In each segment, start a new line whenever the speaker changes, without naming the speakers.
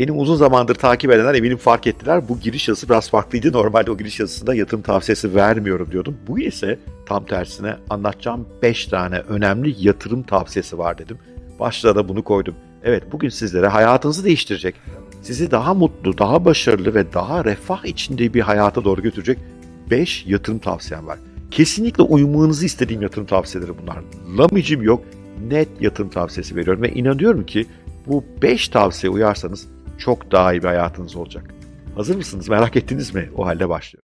Benim uzun zamandır takip edenler eminim fark ettiler. Bu giriş yazısı biraz farklıydı. Normalde o giriş yazısında yatırım tavsiyesi vermiyorum diyordum. Bu ise tam tersine anlatacağım 5 tane önemli yatırım tavsiyesi var dedim. Başlığa da bunu koydum. Evet bugün sizlere hayatınızı değiştirecek, sizi daha mutlu, daha başarılı ve daha refah içinde bir hayata doğru götürecek 5 yatırım tavsiyem var. Kesinlikle uyumanızı istediğim yatırım tavsiyeleri bunlar. Lamicim yok, net yatırım tavsiyesi veriyorum ve inanıyorum ki bu 5 tavsiye uyarsanız çok daha iyi bir hayatınız olacak. Hazır mısınız? Merak ettiniz mi? O halde başlıyor.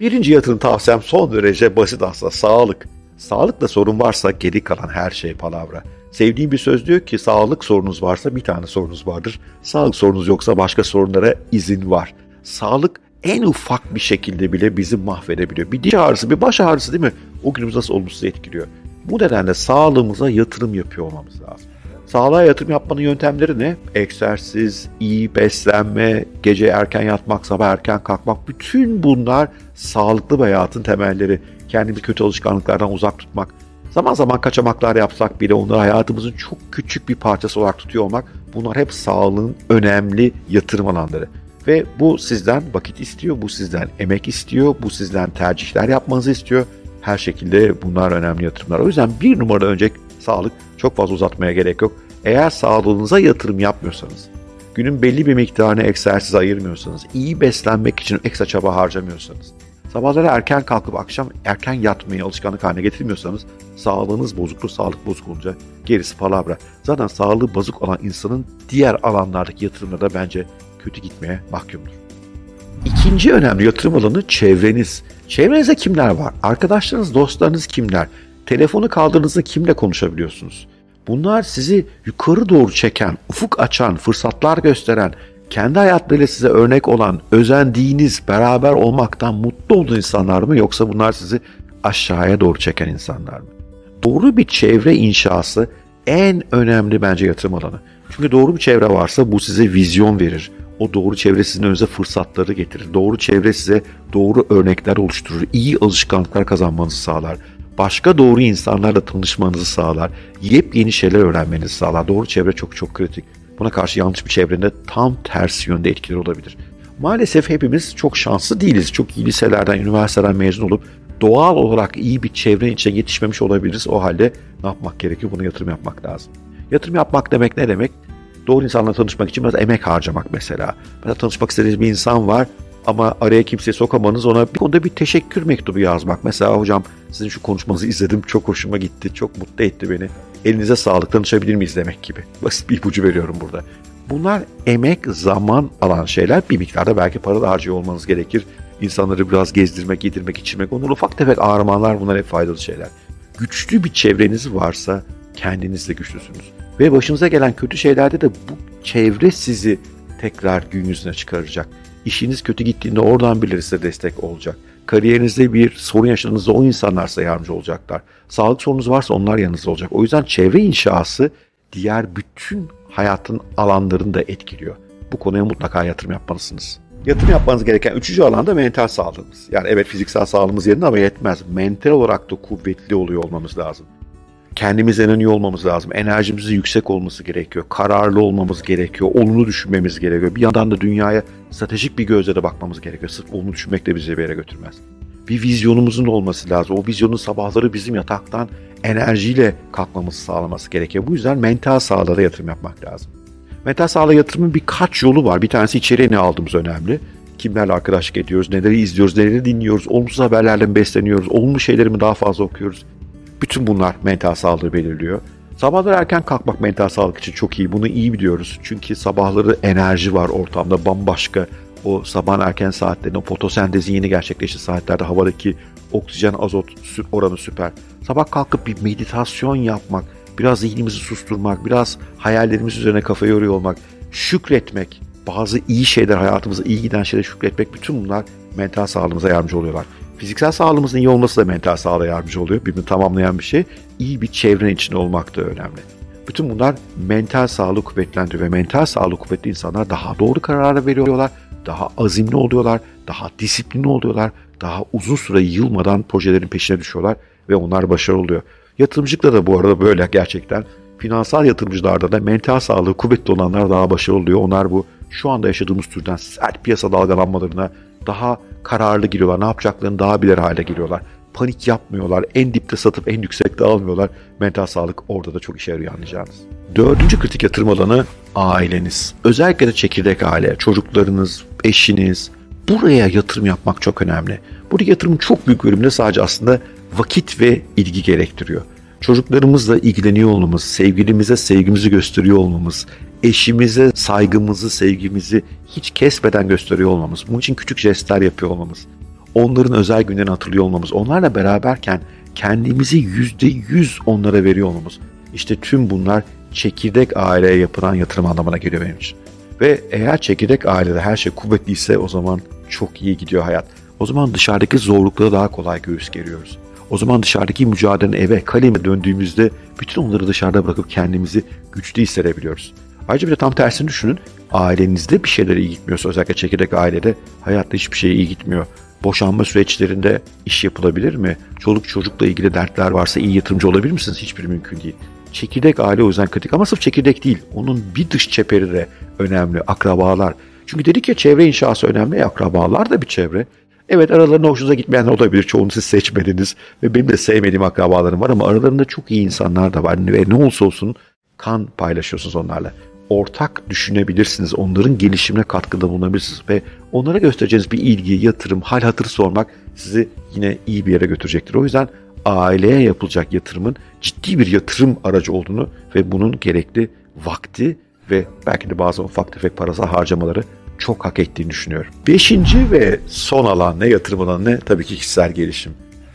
Birinci yatırım tavsiyem son derece basit aslında sağlık. Sağlıkla sorun varsa geri kalan her şey palavra. Sevdiğim bir söz diyor ki sağlık sorunuz varsa bir tane sorunuz vardır. Sağlık sorunuz yoksa başka sorunlara izin var. Sağlık en ufak bir şekilde bile bizi mahvedebiliyor. Bir diş ağrısı, bir baş ağrısı değil mi? O günümüz nasıl olumsuz etkiliyor. Bu nedenle sağlığımıza yatırım yapıyor olmamız lazım. Sağlığa yatırım yapmanın yöntemleri ne? Egzersiz, iyi beslenme, gece erken yatmak, sabah erken kalkmak. Bütün bunlar sağlıklı bir hayatın temelleri. Kendimizi kötü alışkanlıklardan uzak tutmak. Zaman zaman kaçamaklar yapsak bile onları hayatımızın çok küçük bir parçası olarak tutuyor olmak. Bunlar hep sağlığın önemli yatırım alanları. Ve bu sizden vakit istiyor, bu sizden emek istiyor, bu sizden tercihler yapmanızı istiyor. Her şekilde bunlar önemli yatırımlar. O yüzden bir numara önce sağlık. Çok fazla uzatmaya gerek yok. Eğer sağlığınıza yatırım yapmıyorsanız, günün belli bir miktarını egzersiz ayırmıyorsanız, iyi beslenmek için ekstra çaba harcamıyorsanız, sabahları erken kalkıp akşam erken yatmayı alışkanlık haline getirmiyorsanız, sağlığınız bozuklu, sağlık bozuk olunca gerisi palavra. Zaten sağlığı bozuk olan insanın diğer alanlardaki yatırımları da bence kötü gitmeye mahkumdur. İkinci önemli yatırım alanı çevreniz. Çevrenizde kimler var? Arkadaşlarınız, dostlarınız kimler? Telefonu kaldırdığınızda kimle konuşabiliyorsunuz? Bunlar sizi yukarı doğru çeken, ufuk açan, fırsatlar gösteren, kendi hayatlarıyla size örnek olan, özendiğiniz, beraber olmaktan mutlu olduğu insanlar mı yoksa bunlar sizi aşağıya doğru çeken insanlar mı? Doğru bir çevre inşası en önemli bence yatırım alanı. Çünkü doğru bir çevre varsa bu size vizyon verir. O doğru çevre sizin önünüze fırsatları getirir. Doğru çevre size doğru örnekler oluşturur. İyi alışkanlıklar kazanmanızı sağlar başka doğru insanlarla tanışmanızı sağlar. Yepyeni şeyler öğrenmenizi sağlar. Doğru çevre çok çok kritik. Buna karşı yanlış bir çevrenin tam tersi yönde etkileri olabilir. Maalesef hepimiz çok şanslı değiliz. Çok iyi liselerden, üniversiteden mezun olup doğal olarak iyi bir çevrenin içine yetişmemiş olabiliriz. O halde ne yapmak gerekiyor? Buna yatırım yapmak lazım. Yatırım yapmak demek ne demek? Doğru insanla tanışmak için biraz emek harcamak mesela. Mesela tanışmak istediğiniz bir insan var ama araya kimseyi sokamanız ona bir konuda bir teşekkür mektubu yazmak. Mesela hocam sizin şu konuşmanızı izledim çok hoşuma gitti çok mutlu etti beni. Elinize sağlık tanışabilir miyiz demek gibi. Basit bir ipucu veriyorum burada. Bunlar emek, zaman alan şeyler. Bir miktarda belki para da harcıyor olmanız gerekir. İnsanları biraz gezdirmek, yedirmek, içirmek. Onlar ufak tefek ağrımanlar bunlar hep faydalı şeyler. Güçlü bir çevreniz varsa kendiniz de güçlüsünüz. Ve başınıza gelen kötü şeylerde de bu çevre sizi tekrar gün yüzüne çıkaracak. İşiniz kötü gittiğinde oradan birileri size destek olacak. Kariyerinizde bir sorun yaşadığınızda o insanlar size yardımcı olacaklar. Sağlık sorunuz varsa onlar yanınızda olacak. O yüzden çevre inşası diğer bütün hayatın alanlarını da etkiliyor. Bu konuya mutlaka yatırım yapmalısınız. Yatırım yapmanız gereken üçüncü alan da mental sağlığımız. Yani evet fiziksel sağlığımız yerinde ama yetmez. Mental olarak da kuvvetli oluyor olmamız lazım kendimizden iyi olmamız lazım. Enerjimizin yüksek olması gerekiyor. Kararlı olmamız gerekiyor. Olumlu düşünmemiz gerekiyor. Bir yandan da dünyaya stratejik bir gözle de bakmamız gerekiyor. Sırf olumlu düşünmek de bizi bir yere götürmez. Bir vizyonumuzun olması lazım. O vizyonun sabahları bizim yataktan enerjiyle kalkmamızı sağlaması gerekiyor. Bu yüzden mental sağlığa yatırım yapmak lazım. Mental sağlığa yatırımın birkaç yolu var. Bir tanesi içeriye ne aldığımız önemli. Kimlerle arkadaşlık ediyoruz, neleri izliyoruz, neleri dinliyoruz, olumsuz haberlerle mi besleniyoruz, olumlu şeyleri mi daha fazla okuyoruz, bütün bunlar mental sağlığı belirliyor. Sabahları erken kalkmak mental sağlık için çok iyi. Bunu iyi biliyoruz. Çünkü sabahları enerji var ortamda bambaşka. O sabah erken saatlerinde o fotosentezin yeni gerçekleştiği saatlerde havadaki oksijen azot oranı süper. Sabah kalkıp bir meditasyon yapmak, biraz zihnimizi susturmak, biraz hayallerimiz üzerine kafa yoruyor olmak, şükretmek, bazı iyi şeyler hayatımıza iyi giden şeyler şükretmek bütün bunlar mental sağlığımıza yardımcı oluyorlar. Fiziksel sağlığımızın iyi olması da mental sağlığa yardımcı oluyor. Birbirini tamamlayan bir şey. İyi bir çevrenin içinde olmak da önemli. Bütün bunlar mental sağlığı kuvvetlendiriyor ve mental sağlığı kuvvetli insanlar daha doğru kararlar veriyorlar, daha azimli oluyorlar, daha disiplinli oluyorlar, daha uzun süre yılmadan projelerin peşine düşüyorlar ve onlar başarılı oluyor. Yatırımcılıkta da bu arada böyle gerçekten. Finansal yatırımcılarda da mental sağlığı kuvvetli olanlar daha başarılı oluyor. Onlar bu şu anda yaşadığımız türden sert piyasa dalgalanmalarına daha kararlı giriyorlar. Ne yapacaklarını daha bilir hale geliyorlar. Panik yapmıyorlar. En dipte satıp en yüksekte almıyorlar. Mental sağlık orada da çok işe yarıyor anlayacağınız. Dördüncü kritik yatırım alanı aileniz. Özellikle de çekirdek aile, çocuklarınız, eşiniz. Buraya yatırım yapmak çok önemli. Burada yatırımın çok büyük bölümünde sadece aslında vakit ve ilgi gerektiriyor. Çocuklarımızla ilgileniyor olmamız, sevgilimize sevgimizi gösteriyor olmamız, eşimize saygımızı, sevgimizi hiç kesmeden gösteriyor olmamız, bunun için küçük jestler yapıyor olmamız, onların özel günlerini hatırlıyor olmamız, onlarla beraberken kendimizi yüzde yüz onlara veriyor olmamız. İşte tüm bunlar çekirdek aileye yapılan yatırım anlamına geliyor benim için. Ve eğer çekirdek ailede her şey kuvvetliyse o zaman çok iyi gidiyor hayat. O zaman dışarıdaki zorluklara daha kolay göğüs geriyoruz. O zaman dışarıdaki mücadelenin eve, kaleme döndüğümüzde bütün onları dışarıda bırakıp kendimizi güçlü hissedebiliyoruz. Ayrıca bir de tam tersini düşünün. Ailenizde bir şeyler iyi gitmiyorsa özellikle çekirdek ailede hayatta hiçbir şey iyi gitmiyor. Boşanma süreçlerinde iş yapılabilir mi? Çoluk çocukla ilgili dertler varsa iyi yatırımcı olabilir misiniz? Hiçbir mümkün değil. Çekirdek aile o yüzden kritik ama sırf çekirdek değil. Onun bir dış çeperi de önemli. Akrabalar. Çünkü dedik ya çevre inşası önemli. Akrabalar da bir çevre. Evet aralarında hoşunuza gitmeyenler olabilir. Çoğunu siz seçmediniz. Ve benim de sevmediğim akrabalarım var ama aralarında çok iyi insanlar da var. Ve ne olursa olsun kan paylaşıyorsunuz onlarla. Ortak düşünebilirsiniz. Onların gelişimine katkıda bulunabilirsiniz. Ve onlara göstereceğiniz bir ilgi, yatırım, hal hatır sormak sizi yine iyi bir yere götürecektir. O yüzden aileye yapılacak yatırımın ciddi bir yatırım aracı olduğunu ve bunun gerekli vakti ve belki de bazı ufak tefek parasal harcamaları çok hak ettiğini düşünüyorum. Beşinci ve son alan ne yatırım alanı ne? Tabii ki kişisel gelişim.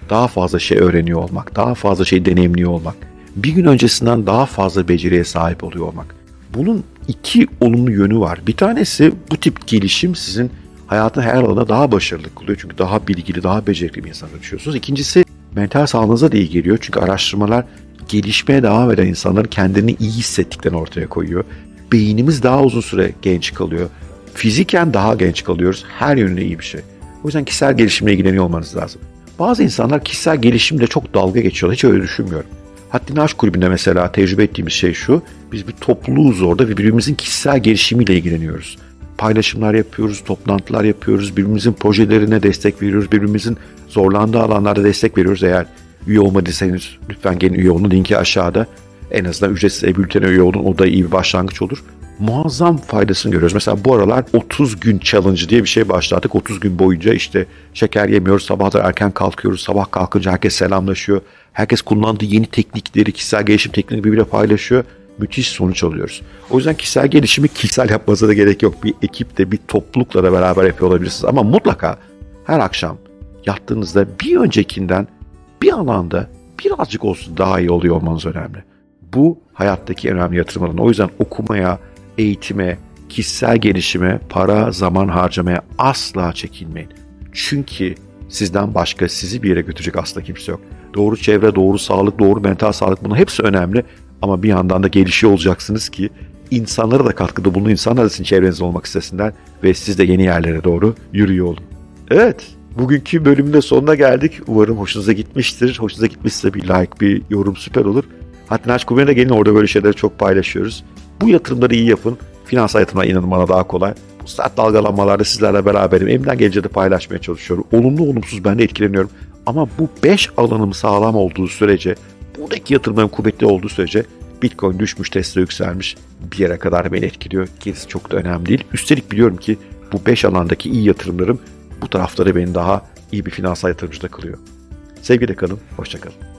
Daha fazla şey öğreniyor olmak, daha fazla şey deneyimliyor olmak. Bir gün öncesinden daha fazla beceriye sahip oluyor olmak. Bunun iki olumlu yönü var. Bir tanesi bu tip gelişim sizin hayatın her alanında daha başarılı kılıyor. Çünkü daha bilgili, daha becerikli bir insana dönüşüyorsunuz. İkincisi mental sağlığınıza da iyi geliyor. Çünkü araştırmalar gelişmeye devam eden insanların kendini iyi hissettiklerini ortaya koyuyor. Beynimiz daha uzun süre genç kalıyor. Fiziken daha genç kalıyoruz. Her yönüne iyi bir şey. O yüzden kişisel gelişimle ilgileniyor olmanız lazım. Bazı insanlar kişisel gelişimle çok dalga geçiyorlar. Hiç öyle düşünmüyorum. Haddini Aşk Kulübü'nde mesela tecrübe ettiğimiz şey şu. Biz bir topluluğuz orada ve birbirimizin kişisel gelişimiyle ilgileniyoruz. Paylaşımlar yapıyoruz, toplantılar yapıyoruz, birbirimizin projelerine destek veriyoruz, birbirimizin zorlandığı alanlarda destek veriyoruz. Eğer üye olmadıysanız lütfen gelin üye olun. Linki aşağıda. En azından ücretsiz e-bültene üye olun. O da iyi bir başlangıç olur muazzam faydasını görüyoruz. Mesela bu aralar 30 gün challenge diye bir şey başlattık. 30 gün boyunca işte şeker yemiyoruz, sabahlar erken kalkıyoruz, sabah kalkınca herkes selamlaşıyor. Herkes kullandığı yeni teknikleri, kişisel gelişim teknikleri birbiriyle paylaşıyor. Müthiş sonuç alıyoruz. O yüzden kişisel gelişimi kişisel yapmanıza da gerek yok. Bir ekiple, bir toplulukla da beraber yapıyor olabilirsiniz. Ama mutlaka her akşam yattığınızda bir öncekinden bir alanda birazcık olsun daha iyi oluyor olmanız önemli. Bu hayattaki önemli yatırım alanı. O yüzden okumaya, eğitime, kişisel gelişime, para, zaman harcamaya asla çekinmeyin. Çünkü sizden başka sizi bir yere götürecek asla kimse yok. Doğru çevre, doğru sağlık, doğru mental sağlık bunun hepsi önemli. Ama bir yandan da gelişiyor olacaksınız ki insanlara da katkıda bulunun, insanlar da sizin çevrenizde olmak istesinler ve siz de yeni yerlere doğru yürüyor olun. Evet, bugünkü bölümün de sonuna geldik. Umarım hoşunuza gitmiştir. Hoşunuza gitmişse bir like, bir yorum süper olur. Hatta Naç Kubi'ne de gelin orada böyle şeyleri çok paylaşıyoruz. Bu yatırımları iyi yapın. Finansal yatırımlar inanın bana daha kolay. Bu sert dalgalanmalarda sizlerle beraberim. Elimden gelince de paylaşmaya çalışıyorum. Olumlu olumsuz ben de etkileniyorum. Ama bu 5 alanım sağlam olduğu sürece, buradaki yatırımlarım kuvvetli olduğu sürece Bitcoin düşmüş, Tesla yükselmiş bir yere kadar beni etkiliyor. Gerisi çok da önemli değil. Üstelik biliyorum ki bu 5 alandaki iyi yatırımlarım bu tarafları beni daha iyi bir finansal yatırımcı da kılıyor. Sevgiyle kalın, hoşçakalın.